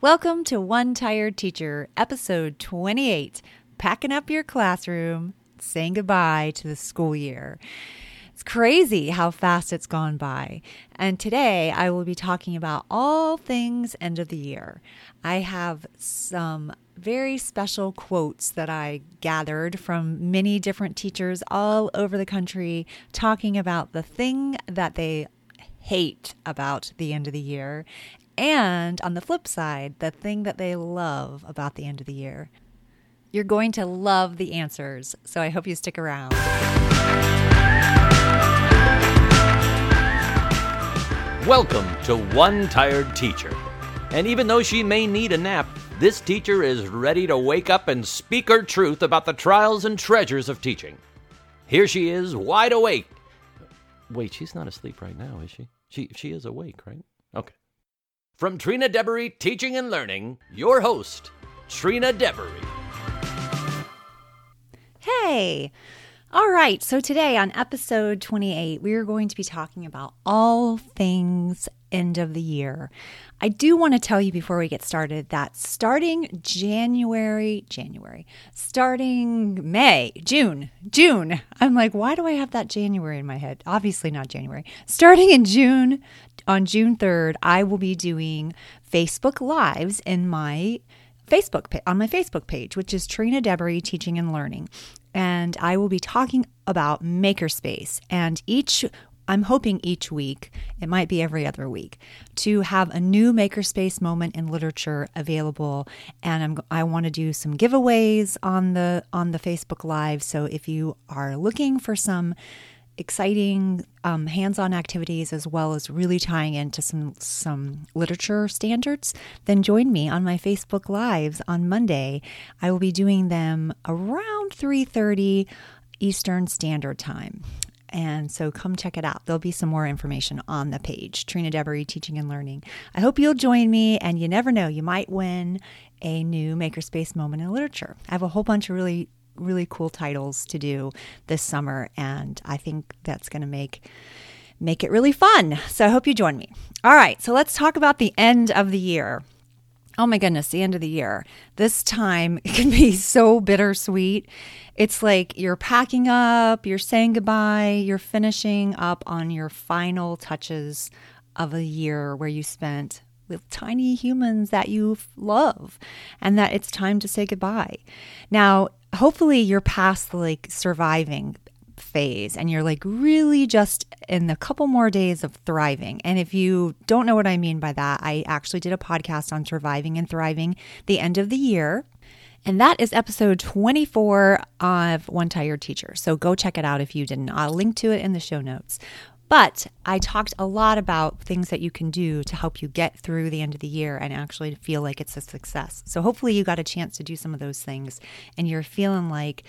Welcome to One Tired Teacher, episode 28 Packing Up Your Classroom, Saying Goodbye to the School Year. It's crazy how fast it's gone by. And today I will be talking about all things end of the year. I have some very special quotes that I gathered from many different teachers all over the country talking about the thing that they hate about the end of the year. And on the flip side, the thing that they love about the end of the year. You're going to love the answers, so I hope you stick around. Welcome to One Tired Teacher. And even though she may need a nap, this teacher is ready to wake up and speak her truth about the trials and treasures of teaching. Here she is, wide awake. Wait, she's not asleep right now, is she? She she is awake, right? Okay. From Trina Deboree Teaching and Learning, your host, Trina Deboree. Hey! All right, so today on episode 28, we are going to be talking about all things end of the year. I do want to tell you before we get started that starting January, January, starting May, June, June, I'm like, why do I have that January in my head? Obviously not January. Starting in June, on June 3rd, I will be doing Facebook Lives in my Facebook on my Facebook page, which is Trina Deboree Teaching and Learning and I will be talking about Makerspace. And each I'm hoping each week, it might be every other week, to have a new makerspace moment in literature available. And I'm, I want to do some giveaways on the on the Facebook Live. So if you are looking for some exciting um, hands-on activities as well as really tying into some some literature standards then join me on my facebook lives on monday i will be doing them around 3.30 eastern standard time and so come check it out. There'll be some more information on the page, Trina Deboree Teaching and Learning. I hope you'll join me, and you never know, you might win a new Makerspace moment in literature. I have a whole bunch of really really cool titles to do this summer, and I think that's going to make make it really fun. So I hope you join me. All right, so let's talk about the end of the year. Oh my goodness, the end of the year. This time can be so bittersweet. It's like you're packing up, you're saying goodbye, you're finishing up on your final touches of a year where you spent with tiny humans that you love and that it's time to say goodbye. Now, hopefully you're past the like surviving phase and you're like really just in a couple more days of thriving. And if you don't know what I mean by that, I actually did a podcast on surviving and thriving the end of the year. And that is episode 24 of One Tired Teacher. So go check it out if you didn't. I'll link to it in the show notes. But I talked a lot about things that you can do to help you get through the end of the year and actually feel like it's a success. So hopefully you got a chance to do some of those things and you're feeling like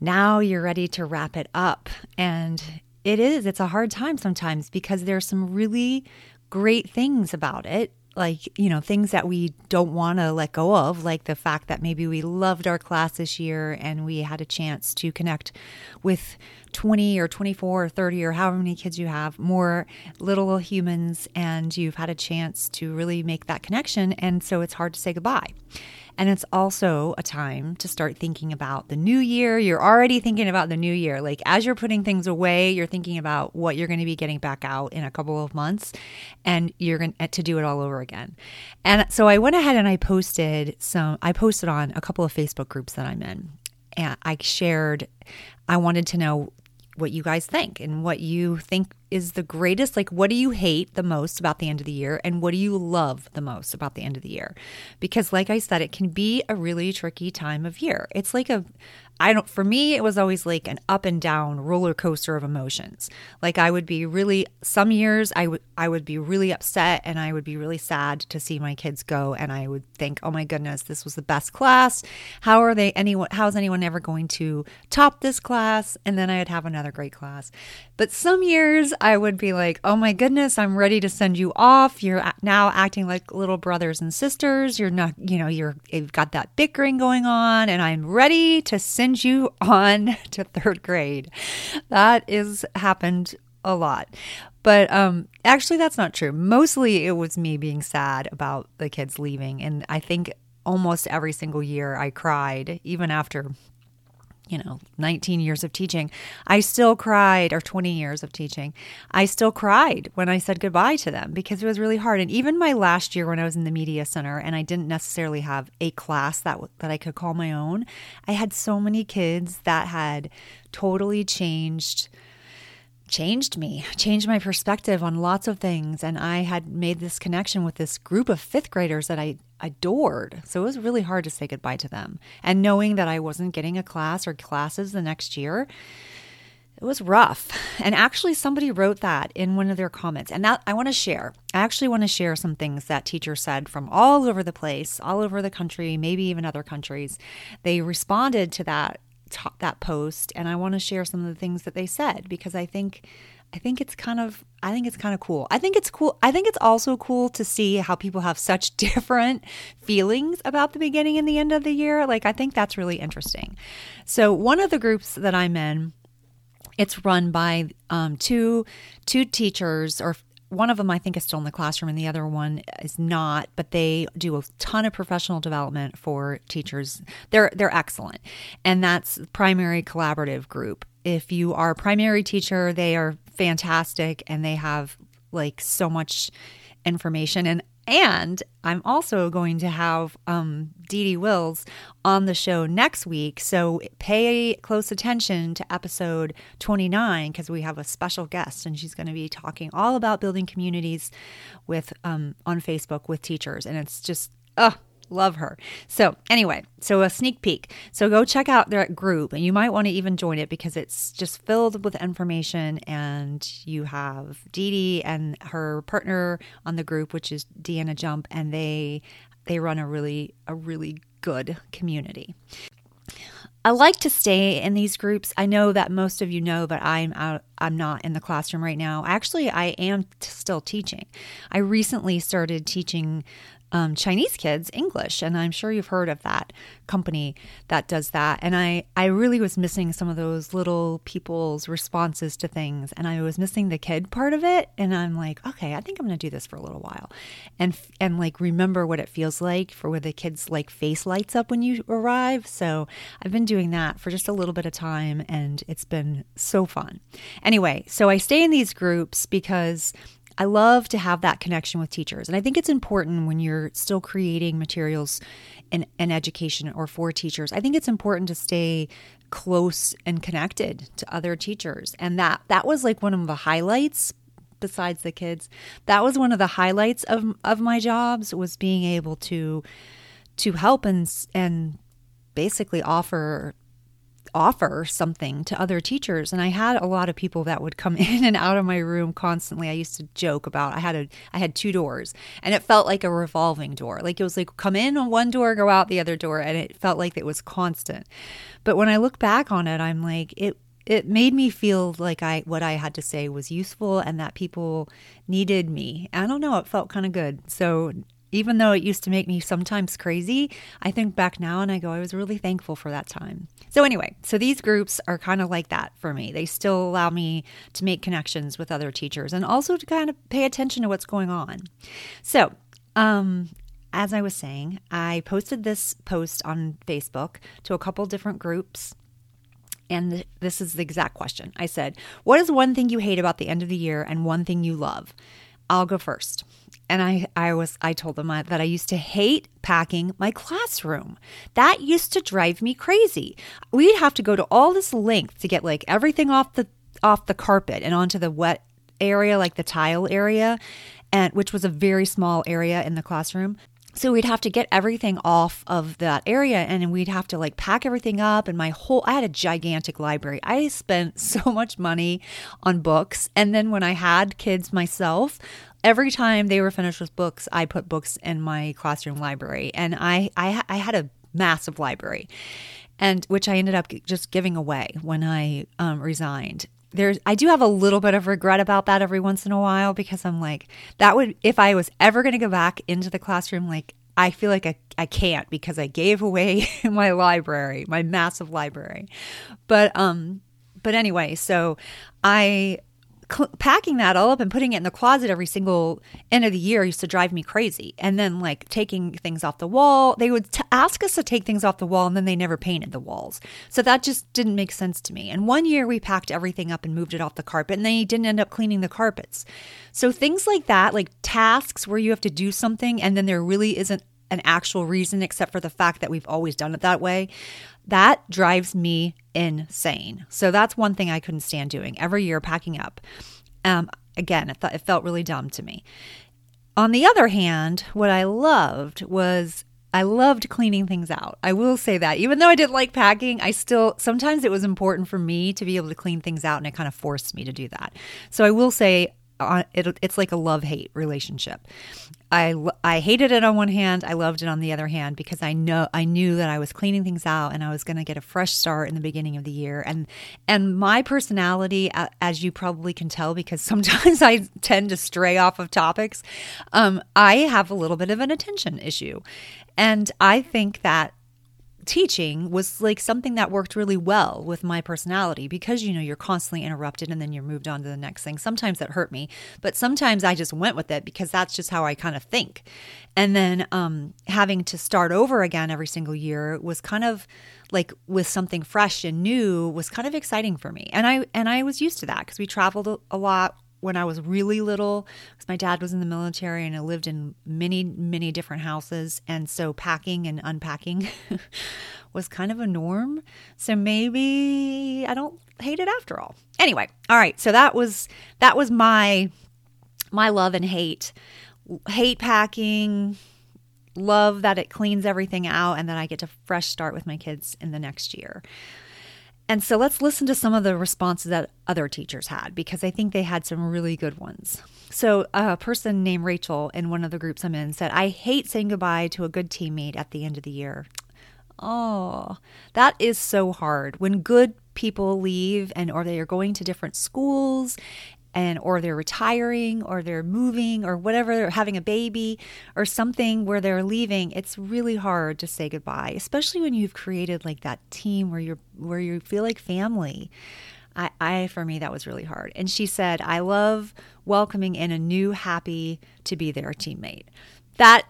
now you're ready to wrap it up. And it is, it's a hard time sometimes because there's some really great things about it like you know things that we don't want to let go of like the fact that maybe we loved our class this year and we had a chance to connect with 20 or 24 or 30 or however many kids you have more little humans and you've had a chance to really make that connection and so it's hard to say goodbye and it's also a time to start thinking about the new year. You're already thinking about the new year. Like as you're putting things away, you're thinking about what you're going to be getting back out in a couple of months and you're going to do it all over again. And so I went ahead and I posted some I posted on a couple of Facebook groups that I'm in. And I shared I wanted to know what you guys think and what you think is the greatest like what do you hate the most about the end of the year and what do you love the most about the end of the year because like i said it can be a really tricky time of year it's like a I don't, for me, it was always like an up and down roller coaster of emotions. Like I would be really, some years I would, I would be really upset and I would be really sad to see my kids go. And I would think, oh my goodness, this was the best class. How are they, anyone, how's anyone ever going to top this class? And then I'd have another great class. But some years I would be like, oh my goodness, I'm ready to send you off. You're now acting like little brothers and sisters. You're not, you know, you're, you've got that bickering going on and I'm ready to send you on to third grade. That is happened a lot. but um, actually, that's not true. Mostly, it was me being sad about the kids leaving, and I think almost every single year I cried, even after you know, 19 years of teaching, I still cried, or 20 years of teaching, I still cried when I said goodbye to them because it was really hard. And even my last year when I was in the media center and I didn't necessarily have a class that that I could call my own, I had so many kids that had totally changed changed me, changed my perspective on lots of things. And I had made this connection with this group of fifth graders that I adored. So it was really hard to say goodbye to them. And knowing that I wasn't getting a class or classes the next year, it was rough. And actually, somebody wrote that in one of their comments. And that I want to share. I actually want to share some things that teachers said from all over the place, all over the country, maybe even other countries. They responded to that that post and I want to share some of the things that they said because I think I think it's kind of I think it's kind of cool. I think it's cool. I think it's also cool to see how people have such different feelings about the beginning and the end of the year. Like I think that's really interesting. So one of the groups that I'm in it's run by um, two two teachers or one of them I think is still in the classroom and the other one is not, but they do a ton of professional development for teachers. They're they're excellent. And that's primary collaborative group. If you are a primary teacher, they are fantastic and they have like so much information and and I'm also going to have um, Dee Dee Wills on the show next week. So pay close attention to episode 29 because we have a special guest and she's going to be talking all about building communities with um, on Facebook with teachers. And it's just, oh, Love her. So, anyway, so a sneak peek. So, go check out their group, and you might want to even join it because it's just filled with information. And you have Dee Dee and her partner on the group, which is Deanna Jump, and they they run a really a really good community. I like to stay in these groups. I know that most of you know, but I'm out. I'm not in the classroom right now. Actually, I am t- still teaching. I recently started teaching um, Chinese kids English. And I'm sure you've heard of that company that does that. And I, I really was missing some of those little people's responses to things. And I was missing the kid part of it. And I'm like, okay, I think I'm going to do this for a little while. And, and like remember what it feels like for where the kids like face lights up when you arrive. So I've been doing that for just a little bit of time and it's been so fun. Anyway, so I stay in these groups because I love to have that connection with teachers. And I think it's important when you're still creating materials in, in education or for teachers. I think it's important to stay close and connected to other teachers. And that that was like one of the highlights besides the kids. That was one of the highlights of of my jobs was being able to to help and and basically offer offer something to other teachers and i had a lot of people that would come in and out of my room constantly i used to joke about i had a i had two doors and it felt like a revolving door like it was like come in on one door go out the other door and it felt like it was constant but when i look back on it i'm like it it made me feel like I what I had to say was useful and that people needed me. I don't know, it felt kind of good. So even though it used to make me sometimes crazy, I think back now and I go, I was really thankful for that time. So, anyway, so these groups are kind of like that for me. They still allow me to make connections with other teachers and also to kind of pay attention to what's going on. So, um, as I was saying, I posted this post on Facebook to a couple different groups. And this is the exact question. I said, What is one thing you hate about the end of the year and one thing you love? I'll go first and I, I was I told them that I used to hate packing my classroom. That used to drive me crazy. We'd have to go to all this length to get like everything off the off the carpet and onto the wet area like the tile area and which was a very small area in the classroom. So we'd have to get everything off of that area and we'd have to like pack everything up and my whole I had a gigantic library. I spent so much money on books and then when I had kids myself, every time they were finished with books, I put books in my classroom library, and I I, I had a massive library, and which I ended up just giving away when I um, resigned. There's, I do have a little bit of regret about that every once in a while because I'm like, that would, if I was ever going to go back into the classroom, like, I feel like I, I can't because I gave away my library, my massive library. But, um, but anyway, so I cl- packing that all up and putting it in the closet every single end of the year used to drive me crazy. And then like taking things off the wall, they would t- ask us to take things off the wall and then they never painted the walls. So that just didn't make sense to me. And one year we packed everything up and moved it off the carpet and they didn't end up cleaning the carpets. So things like that, like tasks where you have to do something and then there really isn't an actual reason except for the fact that we've always done it that way. That drives me insane. So that's one thing I couldn't stand doing every year packing up. Um, again, it, th- it felt really dumb to me. On the other hand, what I loved was I loved cleaning things out. I will say that. Even though I didn't like packing, I still sometimes it was important for me to be able to clean things out and it kind of forced me to do that. So I will say uh, it, it's like a love hate relationship. I I hated it on one hand, I loved it on the other hand because I know I knew that I was cleaning things out and I was going to get a fresh start in the beginning of the year. And and my personality, as you probably can tell, because sometimes I tend to stray off of topics, um, I have a little bit of an attention issue, and I think that teaching was like something that worked really well with my personality because you know you're constantly interrupted and then you're moved on to the next thing. Sometimes that hurt me, but sometimes I just went with it because that's just how I kind of think. And then um, having to start over again every single year was kind of like with something fresh and new was kind of exciting for me. And I and I was used to that because we traveled a lot when I was really little, because my dad was in the military and I lived in many, many different houses. And so packing and unpacking was kind of a norm. So maybe I don't hate it after all. Anyway, all right. So that was that was my my love and hate. Hate packing, love that it cleans everything out and that I get to fresh start with my kids in the next year. And so let's listen to some of the responses that other teachers had because I think they had some really good ones. So, a person named Rachel in one of the groups I'm in said, I hate saying goodbye to a good teammate at the end of the year. Oh, that is so hard. When good people leave and or they are going to different schools and or they're retiring or they're moving or whatever they're having a baby or something where they're leaving it's really hard to say goodbye especially when you've created like that team where you're where you feel like family. I, I for me that was really hard. And she said i love welcoming in a new happy to be there teammate. That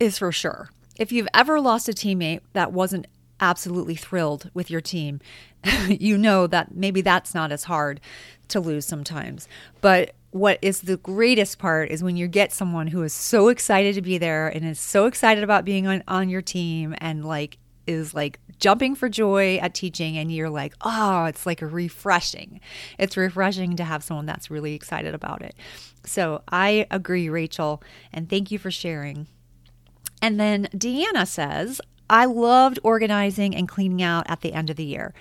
is for sure. If you've ever lost a teammate that wasn't absolutely thrilled with your team, you know that maybe that's not as hard to lose sometimes. But what is the greatest part is when you get someone who is so excited to be there and is so excited about being on, on your team and like is like jumping for joy at teaching and you're like oh it's like refreshing. It's refreshing to have someone that's really excited about it. So i agree rachel and thank you for sharing. And then deanna says I loved organizing and cleaning out at the end of the year.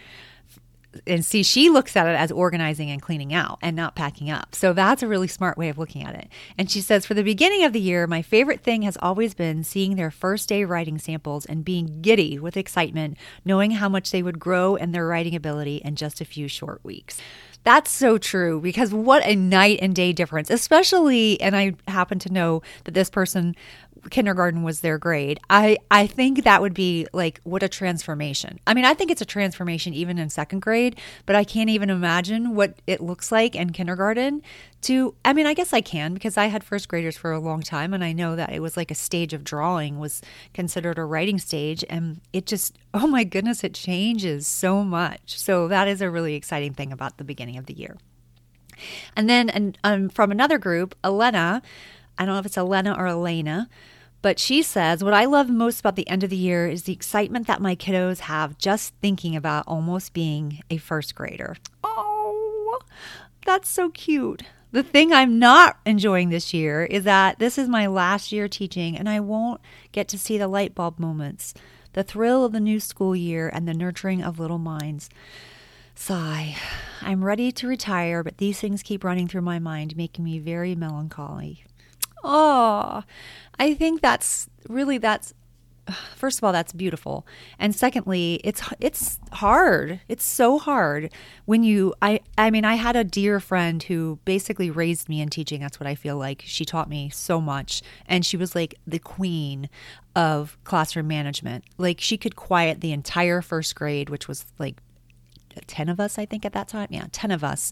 And see, she looks at it as organizing and cleaning out and not packing up. So that's a really smart way of looking at it. And she says, For the beginning of the year, my favorite thing has always been seeing their first day writing samples and being giddy with excitement, knowing how much they would grow in their writing ability in just a few short weeks. That's so true because what a night and day difference, especially, and I happen to know that this person kindergarten was their grade. I I think that would be like what a transformation. I mean, I think it's a transformation even in second grade, but I can't even imagine what it looks like in kindergarten to I mean, I guess I can because I had first graders for a long time and I know that it was like a stage of drawing was considered a writing stage and it just oh my goodness, it changes so much. So that is a really exciting thing about the beginning of the year. And then and um, from another group, Elena, I don't know if it's Elena or Elena, but she says, What I love most about the end of the year is the excitement that my kiddos have just thinking about almost being a first grader. Oh, that's so cute. The thing I'm not enjoying this year is that this is my last year teaching and I won't get to see the light bulb moments, the thrill of the new school year, and the nurturing of little minds. Sigh. I'm ready to retire, but these things keep running through my mind, making me very melancholy. Oh, I think that's really that's first of all that's beautiful. And secondly it's it's hard. It's so hard when you i i mean i had a dear friend who basically raised me in teaching. That's what i feel like. She taught me so much. And she was like the queen of classroom management. Like she could quiet the entire first grade which was like 10 of us, I think, at that time. Yeah, 10 of us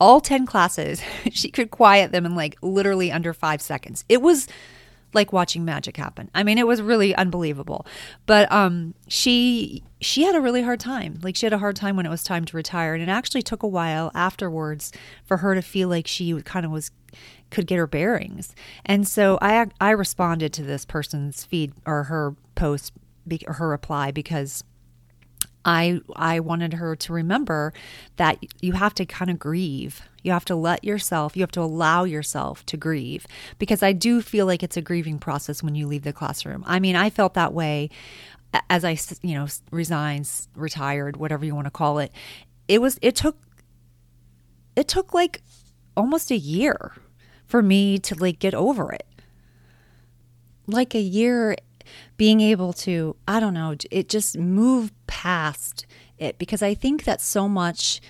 all 10 classes, she could quiet them in like literally under five seconds. It was like watching magic happen. I mean, it was really unbelievable. But um, she she had a really hard time. Like she had a hard time when it was time to retire, and it actually took a while afterwards for her to feel like she kind of was could get her bearings. And so I I responded to this person's feed or her post her reply because I I wanted her to remember that you have to kind of grieve. You have to let yourself, you have to allow yourself to grieve because I do feel like it's a grieving process when you leave the classroom. I mean, I felt that way as I, you know, resigns, retired, whatever you want to call it. It was it took it took like almost a year for me to like get over it. Like a year being able to, I don't know, it just move past it because I think that so much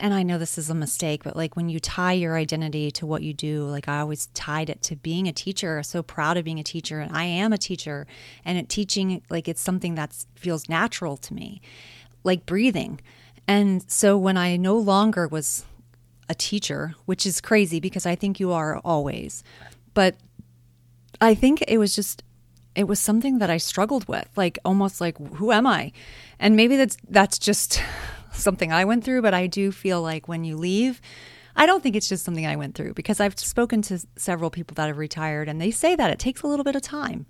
and I know this is a mistake, but like when you tie your identity to what you do, like I always tied it to being a teacher, so proud of being a teacher, and I am a teacher, and teaching like it's something that feels natural to me, like breathing. And so when I no longer was a teacher, which is crazy because I think you are always, but I think it was just it was something that I struggled with, like almost like who am I? And maybe that's that's just something I went through, but I do feel like when you leave, I don't think it's just something I went through because I've spoken to several people that have retired and they say that it takes a little bit of time.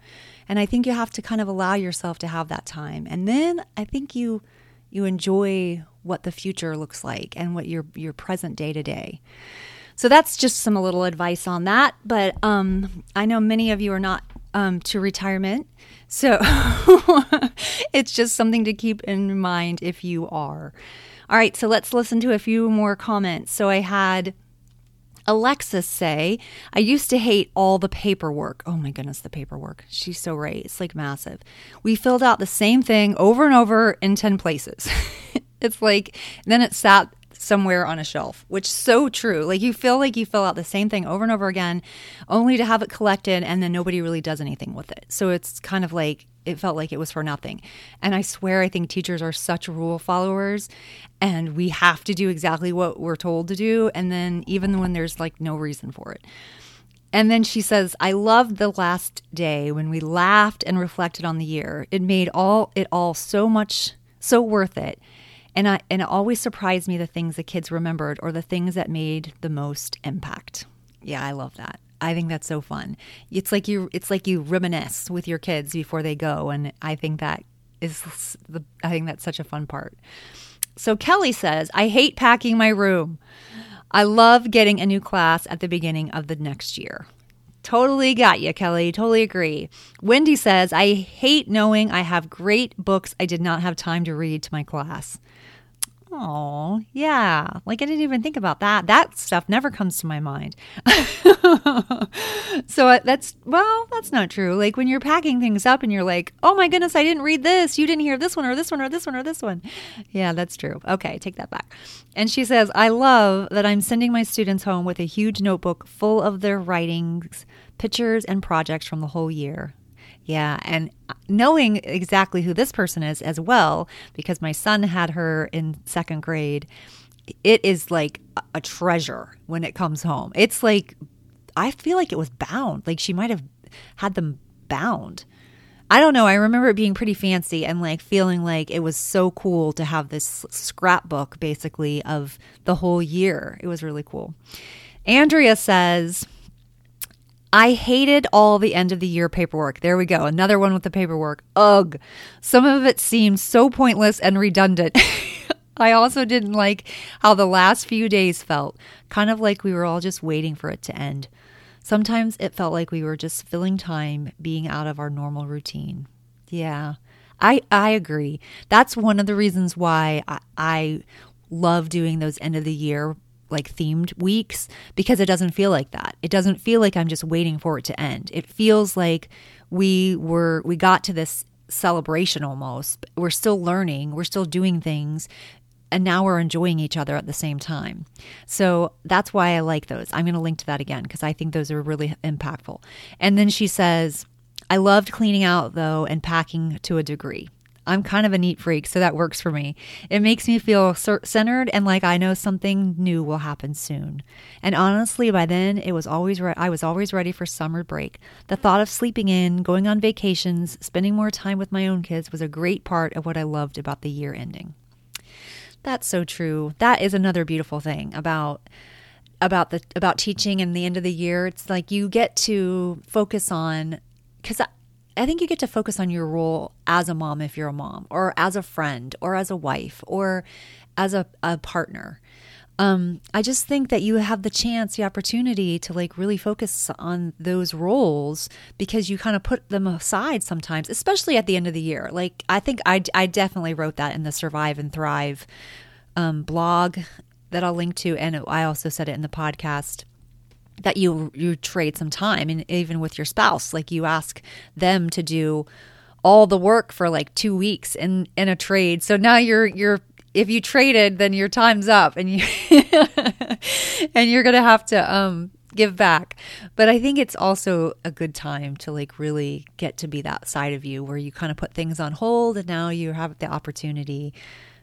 And I think you have to kind of allow yourself to have that time. And then I think you you enjoy what the future looks like and what your your present day to day. So that's just some a little advice on that. But um, I know many of you are not um, to retirement. So it's just something to keep in mind if you are. All right, so let's listen to a few more comments. So I had Alexis say, I used to hate all the paperwork. Oh my goodness, the paperwork. She's so right. It's like massive. We filled out the same thing over and over in 10 places. it's like, then it sat somewhere on a shelf, which so true. Like you feel like you fill out the same thing over and over again, only to have it collected and then nobody really does anything with it. So it's kind of like it felt like it was for nothing. And I swear, I think teachers are such rule followers and we have to do exactly what we're told to do. And then even when there's like no reason for it. And then she says, I loved the last day when we laughed and reflected on the year. It made all it all so much so worth it. And I and it always surprised me the things the kids remembered or the things that made the most impact. Yeah, I love that. I think that's so fun. It's like you it's like you reminisce with your kids before they go and I think that is the I think that's such a fun part. So Kelly says, "I hate packing my room. I love getting a new class at the beginning of the next year." Totally got you, Kelly. Totally agree. Wendy says, I hate knowing I have great books I did not have time to read to my class. Oh, yeah. Like I didn't even think about that. That stuff never comes to my mind. so uh, that's, well, that's not true. Like when you're packing things up and you're like, oh my goodness, I didn't read this. You didn't hear this one or this one or this one or this one. Yeah, that's true. Okay, take that back. And she says, I love that I'm sending my students home with a huge notebook full of their writings, pictures, and projects from the whole year. Yeah. And knowing exactly who this person is as well, because my son had her in second grade, it is like a treasure when it comes home. It's like, I feel like it was bound. Like she might have had them bound. I don't know. I remember it being pretty fancy and like feeling like it was so cool to have this scrapbook basically of the whole year. It was really cool. Andrea says, I hated all the end of the year paperwork. There we go. Another one with the paperwork. Ugh. Some of it seemed so pointless and redundant. I also didn't like how the last few days felt, kind of like we were all just waiting for it to end. Sometimes it felt like we were just filling time being out of our normal routine. Yeah. I I agree. That's one of the reasons why I, I love doing those end of the year like themed weeks because it doesn't feel like that. It doesn't feel like I'm just waiting for it to end. It feels like we were we got to this celebration almost. We're still learning, we're still doing things and now we're enjoying each other at the same time. So that's why I like those. I'm going to link to that again because I think those are really impactful. And then she says, I loved cleaning out though and packing to a degree. I'm kind of a neat freak, so that works for me. It makes me feel centered and like I know something new will happen soon. And honestly, by then it was always re- I was always ready for summer break. The thought of sleeping in, going on vacations, spending more time with my own kids was a great part of what I loved about the year ending. That's so true. That is another beautiful thing about about the about teaching and the end of the year. It's like you get to focus on because I think you get to focus on your role as a mom if you're a mom, or as a friend, or as a wife, or as a, a partner. Um, I just think that you have the chance, the opportunity to like really focus on those roles because you kind of put them aside sometimes, especially at the end of the year. Like, I think I, I definitely wrote that in the Survive and Thrive um, blog that I'll link to. And I also said it in the podcast that you you trade some time and even with your spouse. Like you ask them to do all the work for like 2 weeks in in a trade. So now you're you're if you traded then your time's up and you and you're going to have to um give back. But i think it's also a good time to like really get to be that side of you where you kind of put things on hold and now you have the opportunity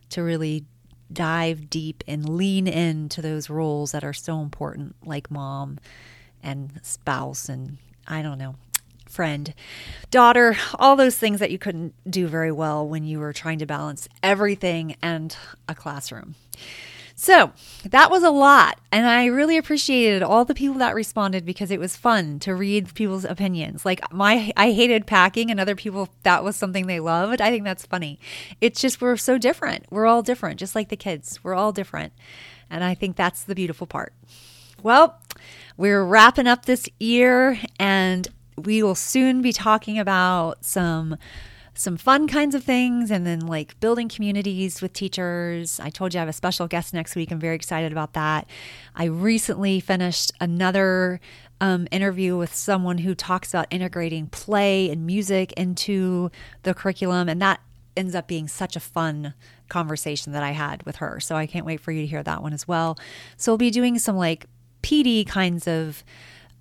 to really dive deep and lean into those roles that are so important, like mom and spouse, and I don't know, friend, daughter, all those things that you couldn't do very well when you were trying to balance everything and a classroom. So that was a lot. And I really appreciated all the people that responded because it was fun to read people's opinions. Like my I hated packing and other people that was something they loved. I think that's funny. It's just we're so different. We're all different, just like the kids. We're all different. And I think that's the beautiful part. Well, we're wrapping up this year and we will soon be talking about some some fun kinds of things and then like building communities with teachers. I told you I have a special guest next week. I'm very excited about that. I recently finished another um, interview with someone who talks about integrating play and music into the curriculum, and that ends up being such a fun conversation that I had with her. So I can't wait for you to hear that one as well. So we'll be doing some like PD kinds of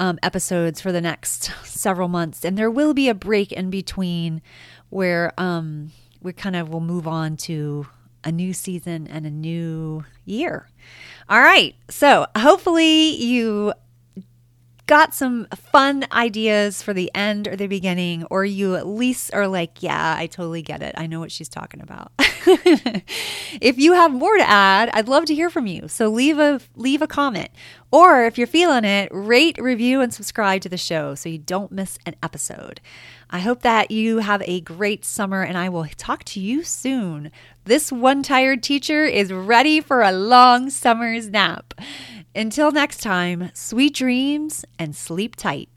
um, episodes for the next several months, and there will be a break in between where um, we kind of will move on to a new season and a new year. All right. So hopefully you got some fun ideas for the end or the beginning, or you at least are like, yeah, I totally get it. I know what she's talking about. if you have more to add, I'd love to hear from you. So leave a leave a comment. Or if you're feeling it, rate, review, and subscribe to the show so you don't miss an episode. I hope that you have a great summer and I will talk to you soon. This one tired teacher is ready for a long summer's nap. Until next time, sweet dreams and sleep tight.